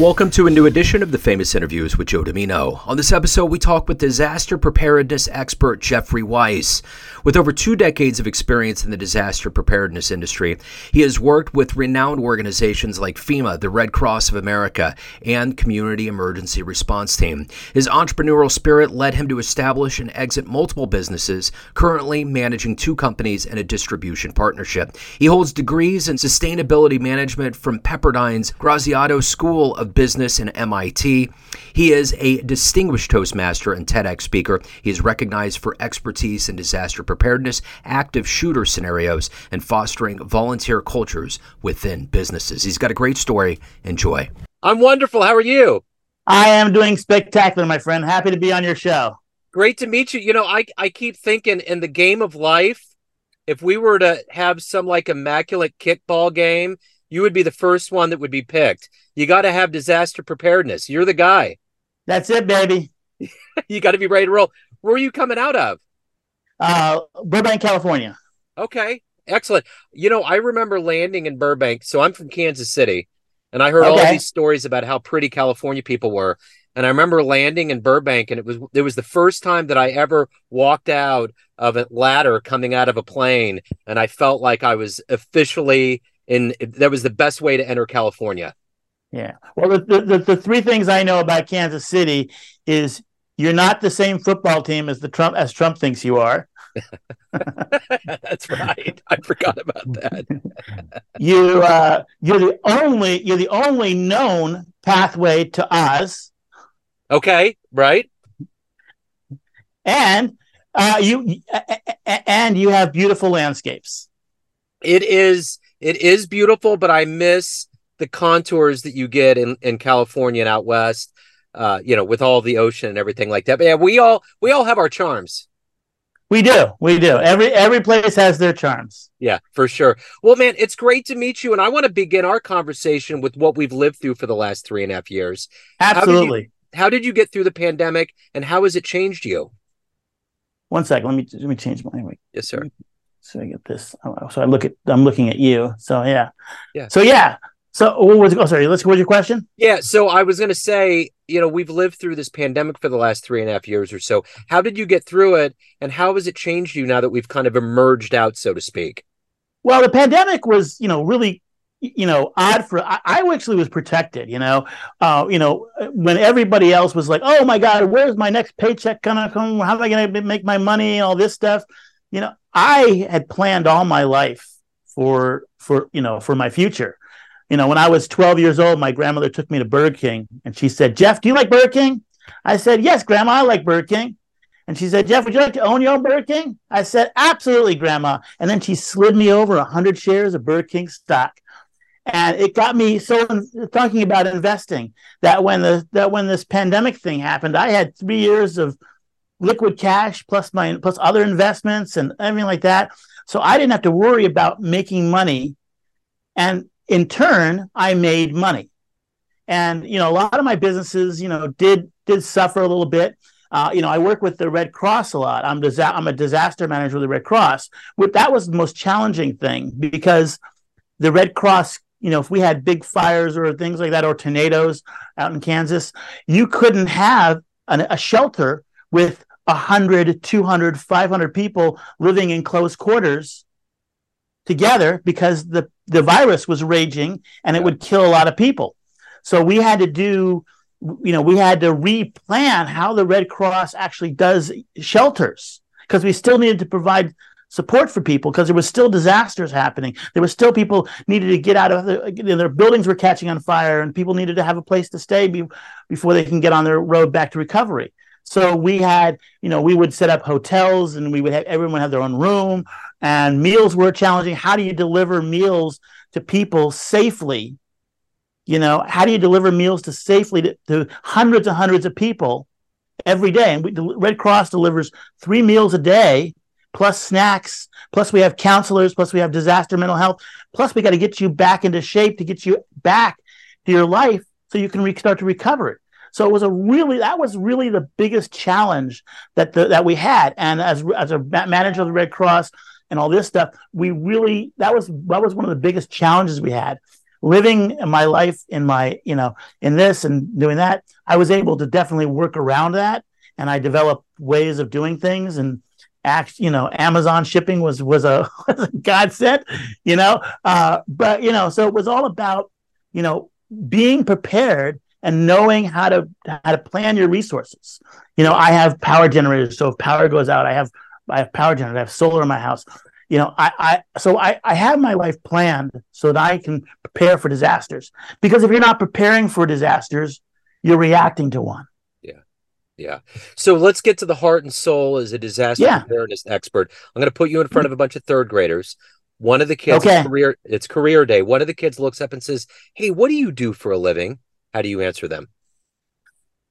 Welcome to a new edition of the Famous Interviews with Joe Dimino. On this episode, we talk with disaster preparedness expert Jeffrey Weiss. With over two decades of experience in the disaster preparedness industry, he has worked with renowned organizations like FEMA, the Red Cross of America, and Community Emergency Response Team. His entrepreneurial spirit led him to establish and exit multiple businesses, currently managing two companies and a distribution partnership. He holds degrees in sustainability management from Pepperdine's Graziadio School of Business and MIT. He is a distinguished Toastmaster and TEDx speaker. He is recognized for expertise in disaster preparedness, active shooter scenarios, and fostering volunteer cultures within businesses. He's got a great story. Enjoy. I'm wonderful. How are you? I am doing spectacular, my friend. Happy to be on your show. Great to meet you. You know, I, I keep thinking in the game of life, if we were to have some like immaculate kickball game, you would be the first one that would be picked. You got to have disaster preparedness. You're the guy. That's it, baby. you got to be ready to roll. Where are you coming out of? Uh, Burbank, California. Okay, excellent. You know, I remember landing in Burbank. So I'm from Kansas City, and I heard Okay. all these stories about how pretty California people were. And I remember landing in Burbank, and it was it was the first time that I ever walked out of a ladder coming out of a plane, and I felt like I was officially in. That was the best way to enter California. Yeah. Well, the, the, the, three things I know about Kansas City is you're not the same football team as the Trump as Trump thinks you are. That's right. I forgot about that. You uh, you're the only you're the only known pathway to Oz, Okay, right? and uh, you and you have beautiful landscapes. it is it is beautiful but i miss the contours that you get in in california and out west uh you know with all the ocean and everything like that but yeah we all we all have our charms We do, we do. Every every place has their charms. yeah for sure well man it's great to meet you and i want to begin our conversation with what we've lived through for the last three and a half years did you- Absolutely. how did you get through the pandemic and how has it changed you One second. Let me let me change my. Yes sir so I get this. oh, So I look at. I'm looking at you. So yeah. Yeah. So yeah. So what was? Oh, sorry. Let's. What's your question? yeah so i was going to say you know we've lived through this pandemic for the last three and a half years or so how did you get through it and how has it changed you now that we've kind of emerged out so to speak Well, the pandemic was, you know, really, you know, odd for. I, I actually was protected. You know, uh, you know, when everybody else was like, "Oh my God, where's my next paycheck gonna come? How am I gonna make my money?" all this stuff. You know, I had planned all my life for for you know for my future. You know, when I was 12 years old, my grandmother took me to Burger King, and she said, "Jeff, do you like Burger King?" I said, "Yes, Grandma, I like Burger King." And she said, Jeff, would you like to own your own Burger King? I said, absolutely, Grandma. And then she slid me over 100 shares of Burger King stock. And it got me so in, talking about investing that when the that when this pandemic thing happened, I had three years of liquid cash plus my plus other investments and everything like that. So I didn't have to worry about making money. And in turn, I made money. And you know, a lot of my businesses, you know, did did suffer a little bit. Uh, you know, I work with the Red Cross a lot. I'm disa- I'm a disaster manager with the Red Cross. That was the most challenging thing because the Red Cross, you know, if we had big fires or things like that or tornadoes out in Kansas, you couldn't have an, a shelter with 100, 200, 500 people living in close quarters together because the, the virus was raging and it would kill a lot of people. So we had to do you know, we had to replan how the Red Cross actually does shelters because we still needed to provide support for people because there was still disasters happening. There were still people needed to get out of the, their buildings were catching on fire and people needed to have a place to stay be, before they can get on their road back to recovery. So we had, you know, we would set up hotels and we would have everyone have their own room. And meals were challenging. How do you deliver meals to people safely? You know how do you deliver meals to safely to, to hundreds and hundreds of people every day? And we, the red cross delivers three meals a day plus snacks plus we have counselors plus we have disaster mental health plus we got to get you back into shape to get you back to your life so you can re- start to recover it so it was a really that was really the biggest challenge that the, that we had. And as as a manager of the red cross and all this stuff we really that was that was one of the biggest challenges we had. Living my life in my you know in this and doing that i was able to definitely work around that. And i developed ways of doing things and act you know amazon shipping was was a, was a godsend you know? Uh but you know so it was all about you know being prepared and knowing how to how to plan your resources you know i have power generators so if power goes out i have i have power generators i have solar in my house you know i i so i i have my life planned so that i can prepare for disasters because if you're not preparing for disasters you're reacting to one yeah. Yeah. So let's get to the heart and soul as a disaster Yeah. preparedness expert. I'm going to put you in front of a bunch of third graders. One of the kids, Okay. career, it's career day. One of the kids looks up and says, "Hey, what do you do for a living?" How do you answer them?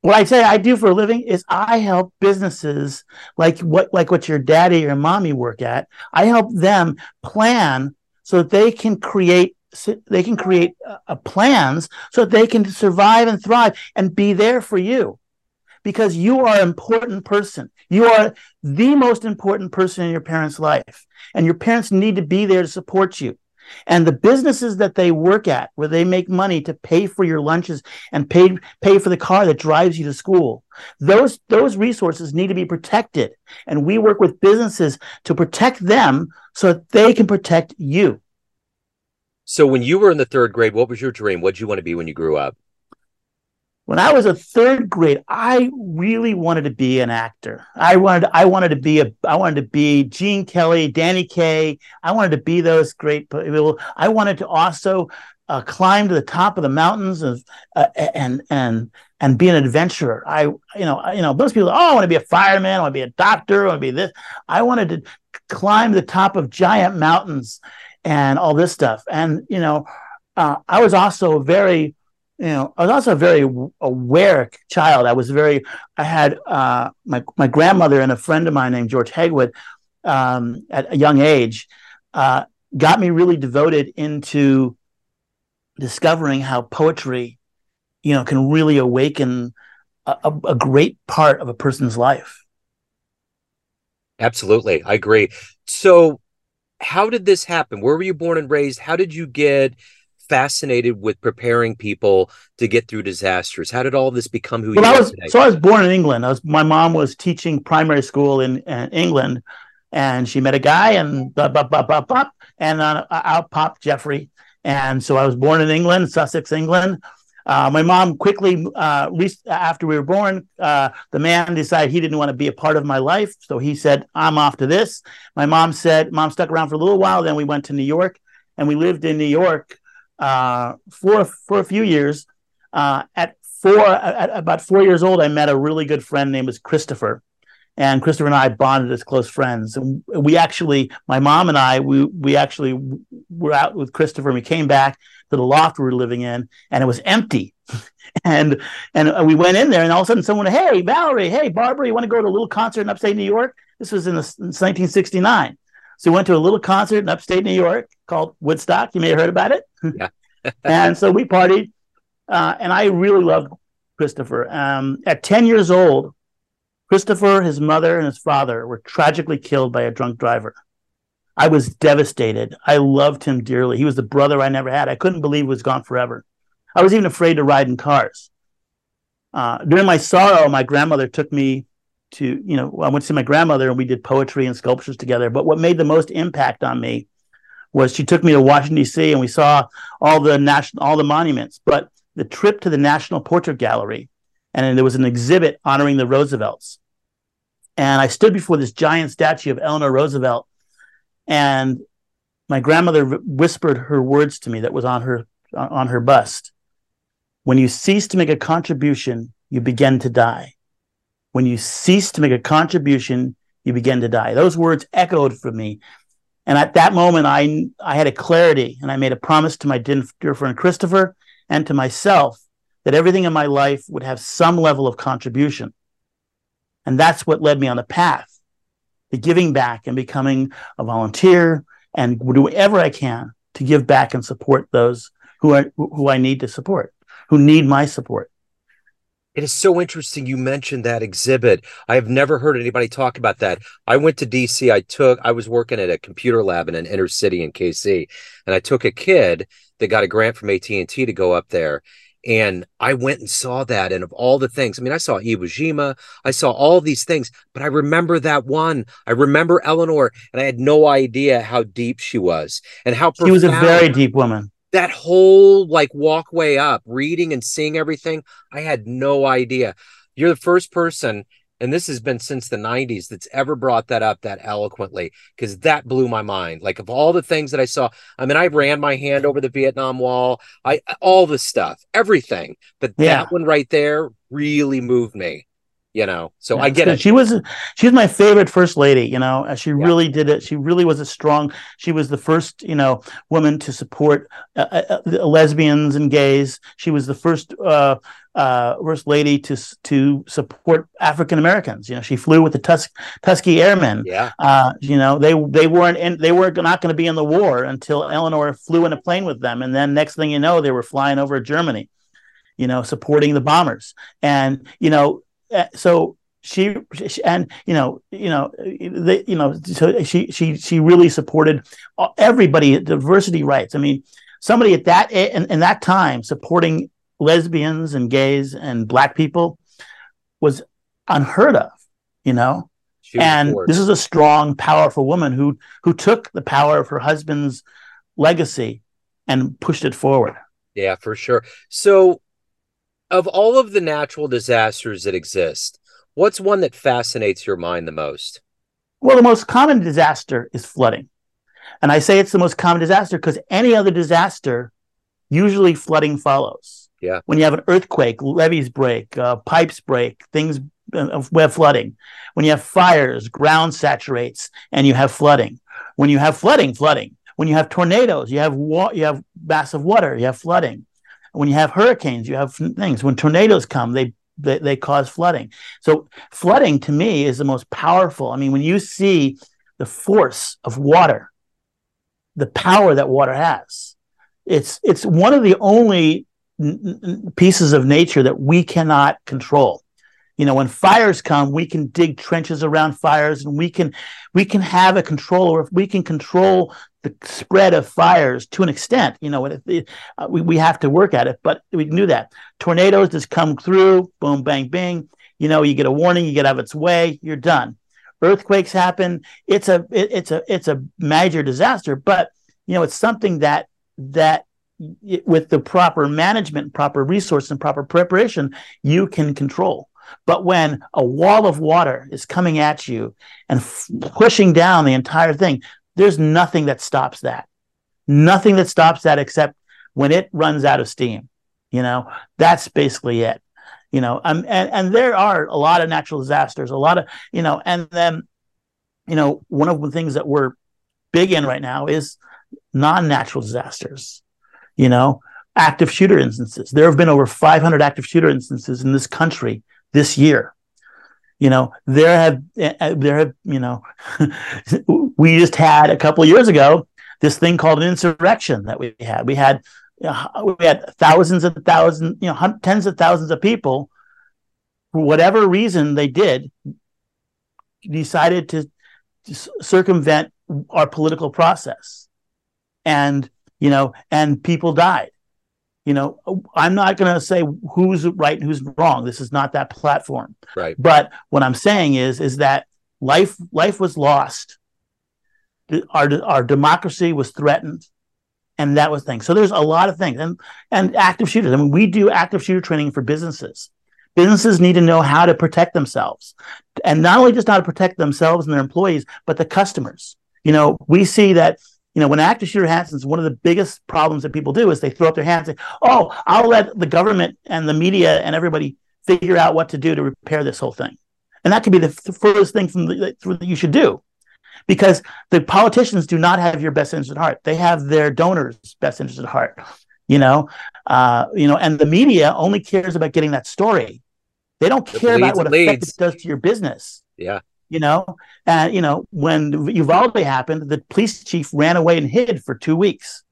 what I say I do for a living is I help businesses like what like what your daddy or mommy work at. I help them plan so that they can create so they can create uh, uh, plans so that they can survive and thrive and be there for you because you are an important person. You are the most important person in your parents' life and your parents need to be there to support you. And the businesses that they work at, where they make money to pay for your lunches and pay pay for the car that drives you to school, those those resources need to be protected. And we work with businesses to protect them so that they can protect you. So when you were in the third grade, what was your dream? What did you want to be when you grew up? When I was a third grade, I really wanted to be an actor. I wanted I wanted to be a I wanted to be Gene Kelly, Danny Kaye. I wanted to be those great people. I wanted to also uh, climb to the top of the mountains of, uh, and and and be an adventurer. I you know you know most people oh I want to be a fireman, I want to be a doctor, I want to be this. I wanted to climb the top of giant mountains and all this stuff. And you know uh, I was also very you know, I was also a very aware child. I was very, I had uh, my my grandmother and a friend of mine named George Hegwood um, at a young age uh, got me really devoted into discovering how poetry, you know, can really awaken a, a, a great part of a person's life. Absolutely. I agree. So how did this happen? Where were you born and raised? How did you get fascinated with preparing people to get through disasters? How did all this become who Well, you I are was today? so I was born in England. I was my mom was teaching primary school in, in England, and she met a guy and blah, blah, blah, blah, blah, and uh, out popped Jeffrey. And so I was born in England, Sussex, England. Uh, my mom quickly, uh, re- after we were born, uh, the man decided he didn't want to be a part of my life, so he said, "I'm off to this." My mom said, "Mom stuck around for a little while." Then we went to New York, and we lived in New York uh, for for a few years. Uh, at four, at about four years old, I met a really good friend named Christopher, and Christopher and I bonded as close friends. And we actually, my mom and I, we we actually were out with Christopher, and we came back to the loft we were living in, and it was empty. And and we went in there, and all of a sudden, someone, hey, Valerie, hey, Barbara, you want to go to a little concert in upstate New York? This was in, the, in 1969. So we went to a little concert in upstate New York called Woodstock. You may have heard about it. Yeah. And so we partied, uh, and I really loved Christopher. Um, at 10 years old, Christopher, his mother, and his father were tragically killed by a drunk driver. I was devastated. I loved him dearly. He was the brother I never had. I couldn't believe he was gone forever. I was even afraid to ride in cars. Uh, during my sorrow, my grandmother took me to, you know, I went to see my grandmother and we did poetry and sculptures together. But what made the most impact on me was she took me to Washington D.C. and we saw all the national, all the monuments. But the trip to the National Portrait Gallery, and there was an exhibit honoring the Roosevelts. And I stood before this giant statue of Eleanor Roosevelt, and my grandmother whispered her words to me that was on her on her bust. When you cease to make a contribution, you begin to die. When you cease to make a contribution, you begin to die. Those words echoed for me. And at that moment, I, I had a clarity and I made a promise to my dear friend Christopher and to myself that everything in my life would have some level of contribution. And that's what led me on the path to giving back and becoming a volunteer and do whatever I can to give back and support those who are who I need to support, who need my support. It is so interesting you mentioned that exhibit. I have never heard anybody talk about that. I went to DC. I took I was working at a computer lab in an inner city in KC, and I took a kid that got a grant from AT&T to go up there. And I went and saw that. And of all the things, I mean, I saw Iwo Jima, I saw all these things, but I remember that one. I remember Eleanor, and I had no idea how deep she was and how she was a very deep woman that whole like walkway up, reading and seeing everything, I had no idea. You're the first person, and this has been since the 90s, that's ever brought that up that eloquently because that blew my mind. Like, of all the things that I saw, I mean, I ran my hand over the Vietnam Wall, I all the stuff, everything, but yeah. that one right there really moved me you know so yeah, i get it she was she was my favorite first lady you know she yeah. really did it she really was a strong she was the first you know woman to support uh, uh, uh lesbians and gays she was the first uh, uh, first lady to to support African Americans. You know, she flew with the Tus- Tuskegee Airmen. Yeah. Uh, you know, they they weren't in, they were not going to be in the war until Eleanor flew in a plane with them, and then next thing you know, they were flying over Germany. You know, supporting the bombers, and you know, Eh, so she, she, and you know you know the, you know so she she she really supported everybody diversity rights. I mean somebody at that eh, in, in that time supporting lesbians and gays and black people was unheard of you know? And this is a strong powerful woman who who took the power of her husband's legacy and pushed it forward. Yeah for sure. So of all of the natural disasters that exist, what's one that fascinates your mind the most? Well, the most common disaster is flooding. And I say it's the most common disaster because any other disaster, usually flooding follows. Yeah. When you have an earthquake, levees break, uh, pipes break, things uh, have flooding. When you have fires, ground saturates, and you have flooding. When you have flooding, flooding. When you have tornadoes, you have wa- you have massive water, you have flooding. When you have hurricanes, you have things. When tornadoes come, they they, they cause flooding. So flooding to me is the most powerful. I mean, when you see the force of water, the power that water has, it's it's one of the only pieces of nature that we cannot control you know when fires come we can dig trenches around fires and we can we can have a control or if we can control the spread of fires to an extent you know it, uh, we, we have to work at it but we can do that. Tornadoes just come through boom bang bing. You know you get a warning you get out of its way you're done. Earthquakes happen. It's a it, it's a it's a major disaster but you know it's something that that with the proper management proper resource and proper preparation you can control but when a wall of water is coming at you and f- pushing down the entire thing, there's nothing that stops that. Nothing that stops that except when it runs out of steam. You know, that's basically it. You know, um, and and there are a lot of natural disasters, a lot of you know, and then you know, one of the things that we're big in right now is non-natural disasters. You know, active shooter instances. There have been over 500 active shooter instances in this country this year. You know, there have eh, eh, there have you know, we just had a couple years ago this thing called an insurrection that we had. We had we had thousands and thousands, you know, tens of thousands of people, for whatever reason they did, decided to circumvent our political process, and you know, and people died you know i'm not going to say who's right and who's wrong. This is not that platform. Right. But what i'm saying is is that life life was lost. Our our democracy was threatened and that was things so there's a lot of things. And and active shooters. I mean we do active shooter training for businesses. Businesses need to know how to protect themselves. And not only just how to protect themselves and their employees but the customers. You know we see that you know, when actors active shooter happens, one of the biggest problems that people do is they throw up their hands and say, "Oh, I'll let the government and the media and everybody figure out what to do to repair this whole thing," and that could be the furthest thing from the, that you should do, because the politicians do not have your best interest at heart; they have their donors' best interest at heart. You know, uh, you know, and the media only cares about getting that story. They don't care about what effect it does to your business. Yeah you know and you know when uvalde happened the police chief ran away and hid for two weeks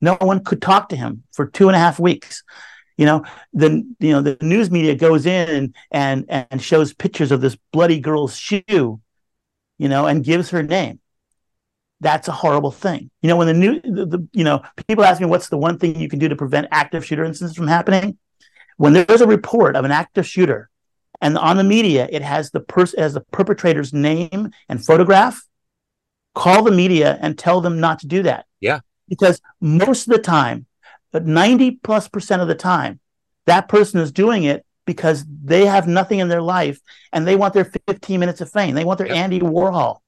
no one could talk to him for two and a half weeks You know, the you know the news media goes in and and and shows pictures of this bloody girl's shoe, you know, and gives her name. That's a horrible thing. You know, when the new the, the you know people ask me what's the one thing you can do to prevent active shooter incidents from happening. When there's a report of an active shooter, and on the media it has the person as the perpetrator's name and photograph, call the media and tell them not to do that. Yeah. Because most of the time, uh, 90 plus percent of the time, that person is doing it because they have nothing in their life and they want their 15 minutes of fame. They want their yep. Andy Warhol.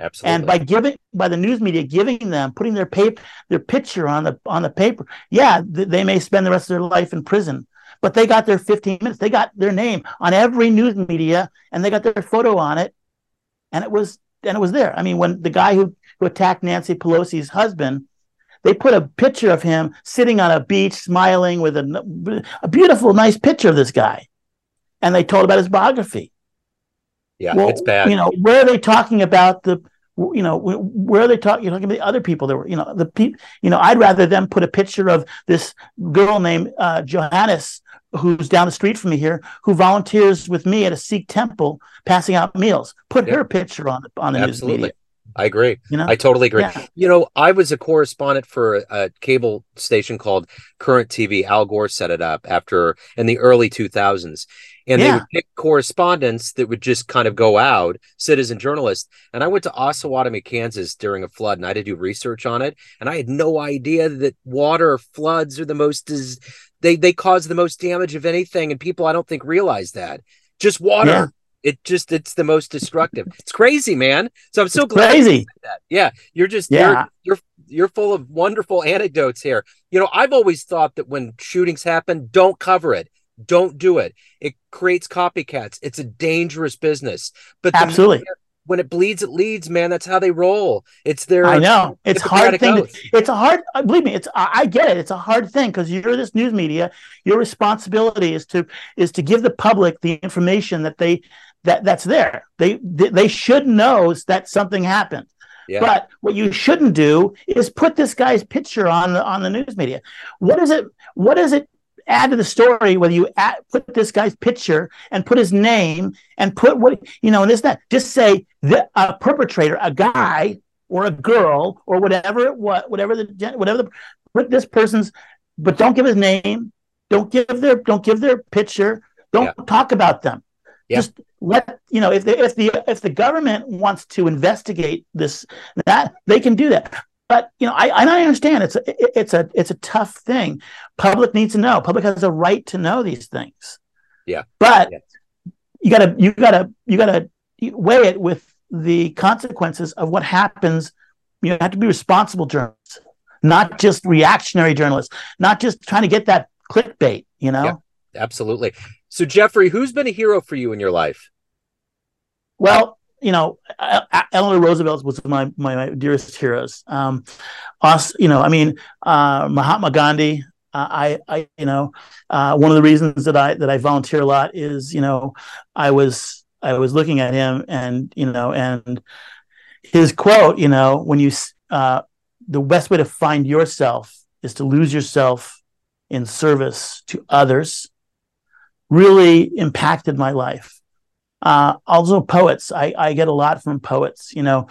Absolutely. And by giving by the news media giving them putting their paper their picture on the on the paper, yeah, th- they may spend the rest of their life in prison, but they got their 15 minutes. They got their name on every news media and they got their photo on it, and it was and it was there. I mean, when the guy who who attacked Nancy Pelosi's husband, they put a picture of him sitting on a beach smiling with a, a beautiful, nice picture of this guy. And they told about his biography. Yeah, well, it's bad. You know, where are they talking about the, you know, where are they talking? You're talking about the other people that were, you know, the people, you know, I'd rather them put a picture of this girl named uh, Johannes who's down the street from me here, who volunteers with me at a Sikh temple passing out meals. Put her picture on the on the Absolutely. news media. I agree. You know? I totally agree. Yeah. You know, I was a correspondent for a, cable station called Current TV. Al Gore set it up after in the early 2000s. And yeah. they would pick correspondents that would just kind of go out, citizen journalists. And I went to Osawatomie, Kansas during a flood and I had to do research on it. And I had no idea that water floods are the most, they, they cause the most damage of anything. And people, I don't think, realize that. Just water. Yeah it just it's the most destructive. It's crazy, man. So I'm so it's glad crazy. that. Yeah, you're just yeah. You're, you're you're full of wonderful anecdotes here. You know, I've always thought that when shootings happen, don't cover it. Don't do it. It creates copycats. It's a dangerous business. But absolutely, when it bleeds, it leads, man. That's how they roll. It's their. I know it's hard thing. To, it's a hard. Uh, believe me, it's. I, I get it. It's a hard thing because you're this news media. Your responsibility is to is to give the public the information that they that that's there. They they should know that something happened. Yeah. But what you shouldn't do is put this guy's picture on the on the news media. What is it? What does it add to the story whether you add, put this guy's picture and put his name and put what you know and this that? Just say the a perpetrator, a guy or a girl or whatever what whatever the whatever the put this person's, but don't give his name. Don't give their don't give their picture. Don't yeah. talk about them. Yeah. Just let you know if the if the if the government wants to investigate this that they can do that but you know I I understand it's a it's a it's a tough thing. Public needs to know. Public has a right to know these things. Yeah. But yeah. you gotta you gotta you gotta weigh it with the consequences of what happens. You have to be responsible journalists, not just reactionary journalists, not just trying to get that clickbait. You know. Yeah, absolutely. So Jeffrey, who's been a hero for you in your life? Well, you know, Eleanor Roosevelt was my, my, my dearest heroes. Um, you know, I mean, uh, Mahatma Gandhi. Uh, I, I, you know, uh, one of the reasons that I that I volunteer a lot is, you know, I was I was looking at him and you know and his quote, you know, when you uh, the best way to find yourself is to lose yourself in service to others, really impacted my life. Uh, also poets. I, I get a lot from poets, you know,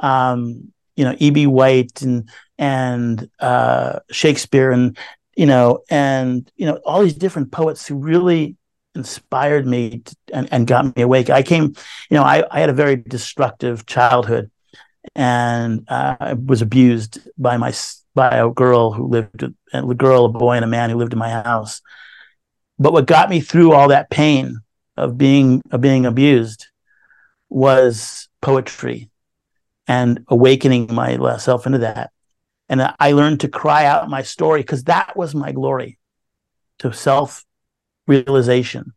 um, you know, E.B. White and, and, uh, Shakespeare and, you know, and, you know, all these different poets who really inspired me to, and, and got me awake. I came, you know, I, I had a very destructive childhood and uh, I was abused by my, by a girl who lived, a girl, a boy and a man who lived in my house. But what got me through all that pain of being of being abused was poetry and awakening myself into that. And I learned to cry out my story because that was my glory to self realization.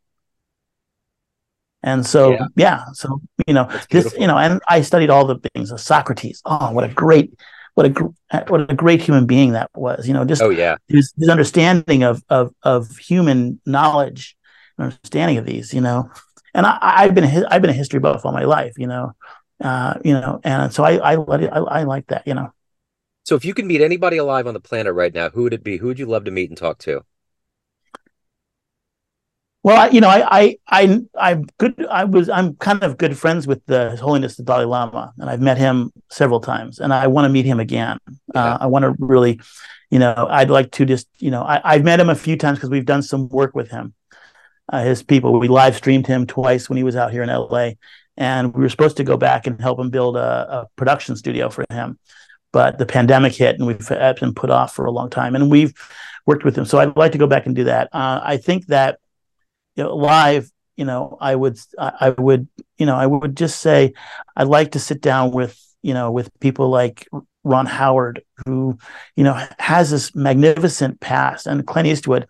And so, yeah. yeah. so you know, this, you know, and I studied all the things of Socrates. Oh, what a great, what a what a great human being that was. You know, just oh yeah, his, his understanding of of of human knowledge understanding of these, you know. And I, have been a, I've been a history buff all my life, you know, uh, you know, and so I I, I I like that, you know. So if you could meet anybody alive on the planet right now, who would it be? Who would you love to meet and talk to? Well, I, you know, I, I, I, I'm good. I was, I'm kind of good friends with the His Holiness the Dalai Lama, and I've met him several times, and I want to meet him again. Yeah. Uh, I want to really, you know, I'd like to just, you know, I, have met him a few times because we've done some work with him. Uh, his people, we live streamed him twice when he was out here in LA, and we were supposed to go back and help him build a, a production studio for him, but the pandemic hit, and we've been put off for a long time, and we've worked with him. So I'd like to go back and do that. Uh, I think that you know, live, you know, I would, I would, you know, I would just say, I'd like to sit down with, you know, with people like Ron Howard, who, you know, has this magnificent past, and Clint Eastwood.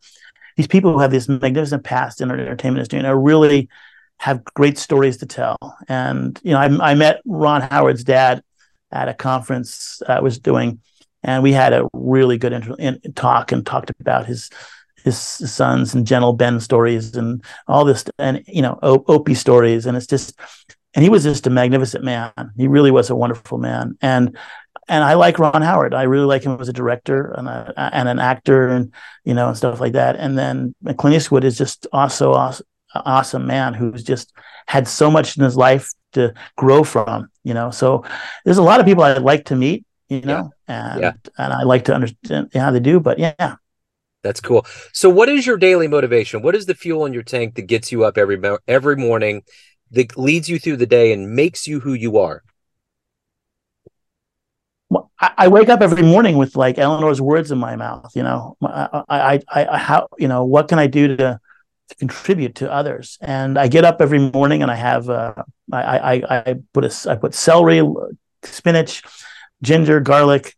These people who have this magnificent past in entertainment industry and are really have great stories to tell. And you know, I, I met Ron Howard's dad at a conference I was doing, and we had a really good inter- in, talk and talked about his his sons and Gentle Ben stories and all this, and you know, Opie stories, and it's just, and he was just a magnificent man. He really was a wonderful man, and and I like Ron Howard. I really like him as a director and a, and an actor, and you know, and stuff like that. And then Clint Eastwood is just also awesome, awesome man who's just had so much in his life to grow from. You know, so there's a lot of people I'd like to meet. You know, yeah. and yeah. and I like to understand how they do. But yeah, that's cool. So, what is your daily motivation? What is the fuel in your tank that gets you up every every morning, that leads you through the day and makes you who you are? I, wake up every morning with like Eleanor's words in my mouth. You know, I, I, I, I, how, you know, what can I do to to contribute to others? And I get up every morning and I have, uh, I, I, I put a, I put celery, spinach, ginger, garlic,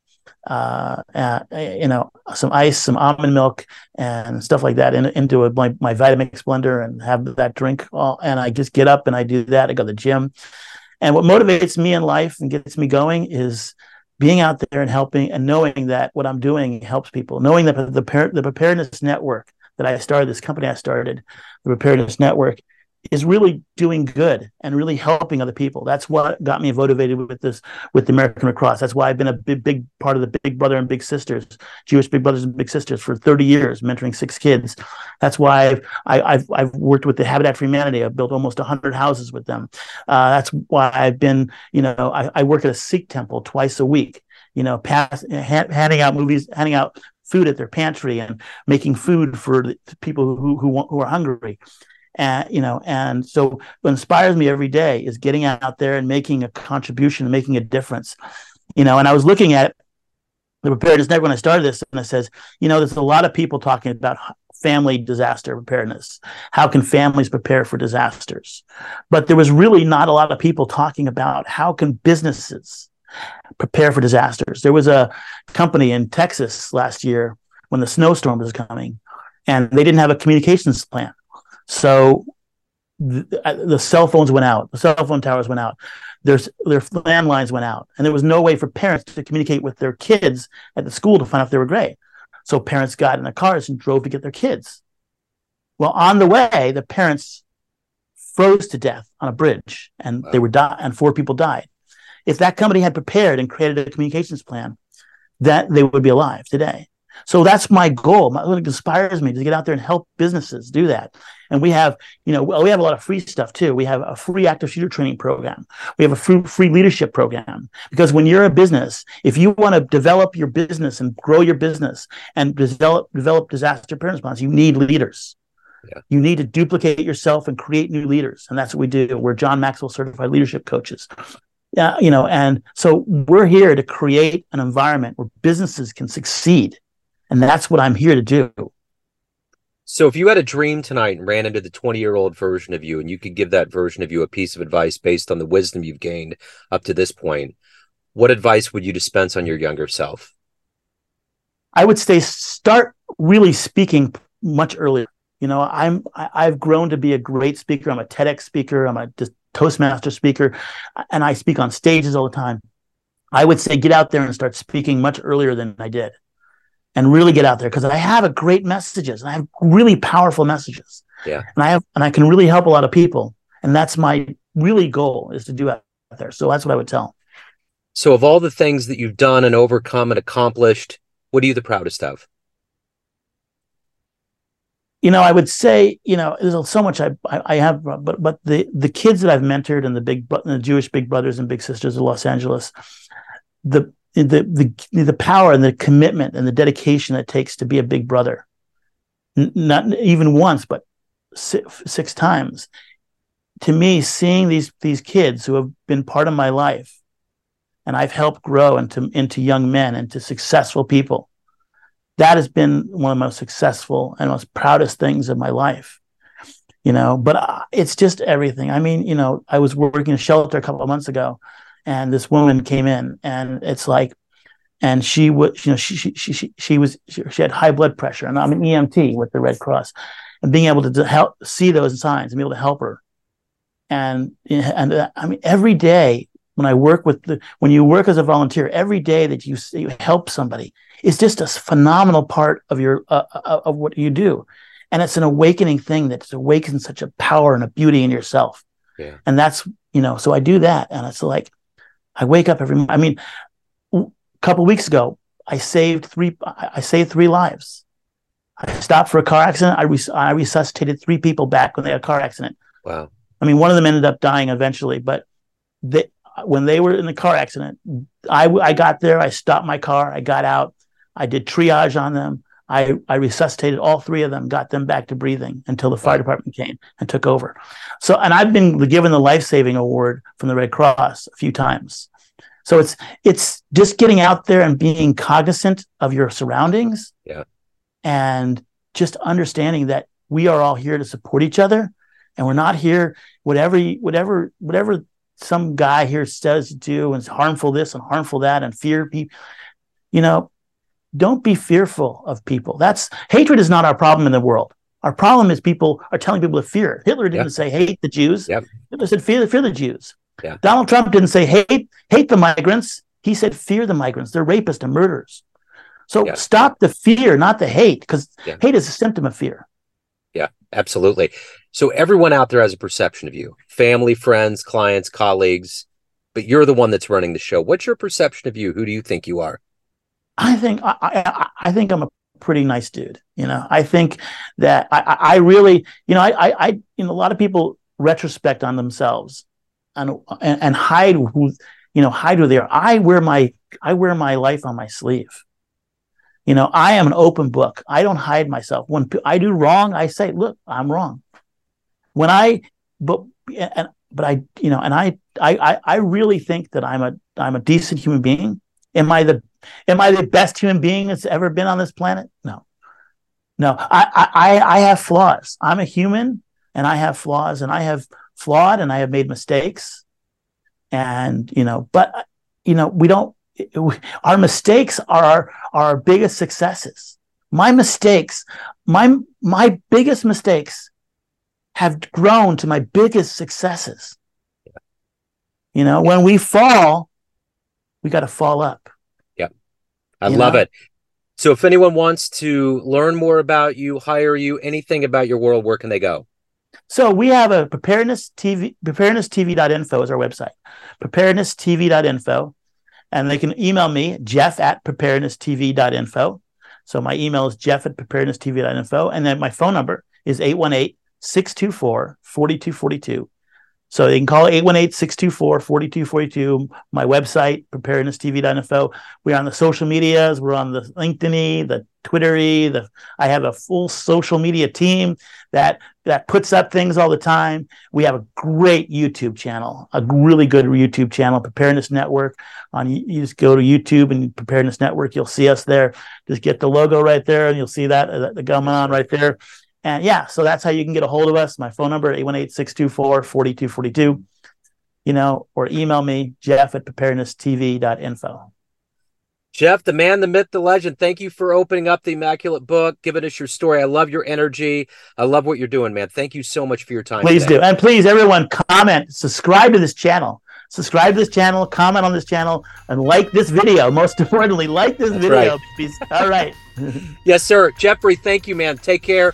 uh, uh, you know, some ice, some almond milk, and stuff like that in, into a, my, my Vitamix blender and have that drink. All, and I just get up and I do that. I go to the gym. And what motivates me in life and gets me going is being out there and helping and knowing that what I'm doing helps people, knowing that the, the preparedness network that I started, this company I started, the preparedness network, is really doing good and really helping other people. That's what got me motivated with this with the American Red Cross. That's why I've been a big big part of the Big Brother and Big Sisters, Jewish Big Brothers and Big Sisters for 30 years, mentoring six kids. That's why I've I, have I've worked with the Habitat for Humanity. I've built almost 100 houses with them. Uh, that's why I've been you know I, I, work at a Sikh temple twice a week. You know, pass, ha- handing out movies, handing out food at their pantry and making food for people who who, who are hungry and you know and so what inspires me every day is getting out there and making a contribution and making a difference. You know and i was looking at the preparedness network when i started this and it says you know there's a lot of people talking about family disaster preparedness. How can families prepare for disasters? But there was really not a lot of people talking about how can businesses prepare for disasters. There was a company in texas last year when the snowstorm was coming and they didn't have a communications plan so the, uh, the, cell phones went out, the cell phone towers went out, there's their landlines went out, and there was no way for parents to communicate with their kids at the school to find out if they were great. So parents got in their cars and drove to get their kids. Well, on the way, the parents froze to death on a bridge, and wow. they were di- and four people died. If that company had prepared and created a communications plan, that they would be alive today. So that's my goal. My, it inspires me to get out there and help businesses do that. And we have, you know, we have a lot of free stuff too. We have a free active shooter training program. We have a free, free leadership program. Because when you're a business, if you want to develop your business and grow your business and develop develop disaster preparedness response, you need leaders. Yeah. You need to duplicate yourself and create new leaders. And that's what we do. We're John Maxwell certified leadership coaches. Yeah, you know, and so we're here to create an environment where businesses can succeed and that's what I'm here to do. So if you had a dream tonight and ran into the 20 year old version of you and you could give that version of you a piece of advice based on the wisdom you've gained up to this point, what advice would you dispense on your younger self? I would say start really speaking much earlier. You know, I'm I, have grown to be a great speaker. I'm a TEDx speaker. I'm a Toastmaster speaker, and I speak on stages all the time. I would say get out there and start speaking much earlier than I did and really get out there because I have a great messages and I have really powerful messages. Yeah. And I have and I can really help a lot of people. And that's my really goal is to do out there. So that's what I would tell. So of all the things that you've done and overcome and accomplished, what are you the proudest of? you know, I would say, you know, there's so much I, I, I have, but but the the kids that I've mentored and the big the Jewish big brothers and big sisters of Los Angeles, the the the the power and the commitment and the dedication it takes to be a big brother, N- not even once, but six, six times. To me, seeing these these kids who have been part of my life, and I've helped grow into into young men, into successful people that has been one of the most successful and most proudest things of my life you know. But uh, it's just everything. I mean you know i was working a shelter a couple of months ago and this woman came in and it's like and she was you know she she she, she was she, she had high blood pressure and i'm an emt with the red cross and being able to help see those signs and be able to help her. And and uh, i mean every day when i work with the when you work as a volunteer every day that you you help somebody is just a phenomenal part of your uh, uh, of what you do. And it's an awakening thing that awakens such a power and a beauty in yourself. Yeah. and that's you know so i do that and it's like i wake up every i mean a couple weeks ago i saved three i saved three lives. I stopped for a car accident. I, res- I resuscitated three people back when they had a car accident. Wow. I mean one of them ended up dying eventually but they, when they were in the car accident I, I got there i stopped my car i got out I did triage on them. I, I resuscitated all three of them, got them back to breathing until the fire department came and took over. So, and I've been given the life saving award from the Red Cross a few times. So it's it's just getting out there and being cognizant of your surroundings, yeah, and just understanding that we are all here to support each other, and we're not here whatever whatever whatever some guy here says to do and harmful this and harmful that and fear people. You know, don't be fearful of people. That's hatred is not our problem in the world. Our problem is people are telling people to fear. Hitler didn't yep. say hate the Jews. Yep. Hitler said fear, fear the Jews. Yeah. Donald Trump didn't say hate hate the migrants. He said fear the migrants. They're rapists and murderers. So yeah. stop the fear, not the hate, because yeah. hate is a symptom of fear. Yeah, absolutely. So everyone out there has a perception of you, family, friends, clients, colleagues, but you're the one that's running the show. What's your perception of you? Who do you think you are? I think I, I, I think I'm a pretty nice dude. You know, I think that I, I really, you know, I, I, you know, a lot of people retrospect on themselves and, and, and hide who, you know, hide who they are. I wear my, I wear my life on my sleeve. You know, I am an open book. I don't hide myself. When I do wrong, I say, look, I'm wrong. When I, but, and, but I, you know, and I, I, I really think that I'm a, I'm a decent human being. Am I the Am I the best human being that's ever been on this planet? No. No, I, I, I have flaws. I'm a human and I have flaws and I have flawed and I have made mistakes. And, you know, but, you know, we don't, our mistakes are our, are our biggest successes. My mistakes, my, my biggest mistakes have grown to my biggest successes. You know, when we fall, we got to fall up. Yeah. I you love know? it. So if anyone wants to learn more about you, hire you, anything about your world, where can they go? So we have a preparedness TV, preparedness preparednesstv.info is our website, preparedness preparednesstv.info. And they can email me, Jeff at preparedness preparednesstv.info. So my email is Jeff at preparedness preparednesstv.info. And then my phone number is 818 624 4242. So they can call 818-624-4242. My website, preparednesstv.info. We're on the social medias. We're on the LinkedIn, the Twittery. The I have a full social media team that that puts up things all the time. We have a great YouTube channel, a really good YouTube channel, Preparedness Network. On you just go to YouTube and Preparedness Network, you'll see us there. Just get the logo right there, and you'll see that the going on right there. And yeah, so that's how you can get a hold of us. My phone number, 818-624-4242, you know, or email me, Jeff at preparednesstv.info. Jeff, the man, the myth, the legend, thank you for opening up the Immaculate book, giving us your story. I love your energy. I love what you're doing, man. Thank you so much for your time. Please today. do. And please, everyone, comment, subscribe to this channel. Subscribe to this channel, comment on this channel, and like this video. Most importantly, like this That's video. Right. All right. yes, sir. Jeffrey, thank you, man. Take care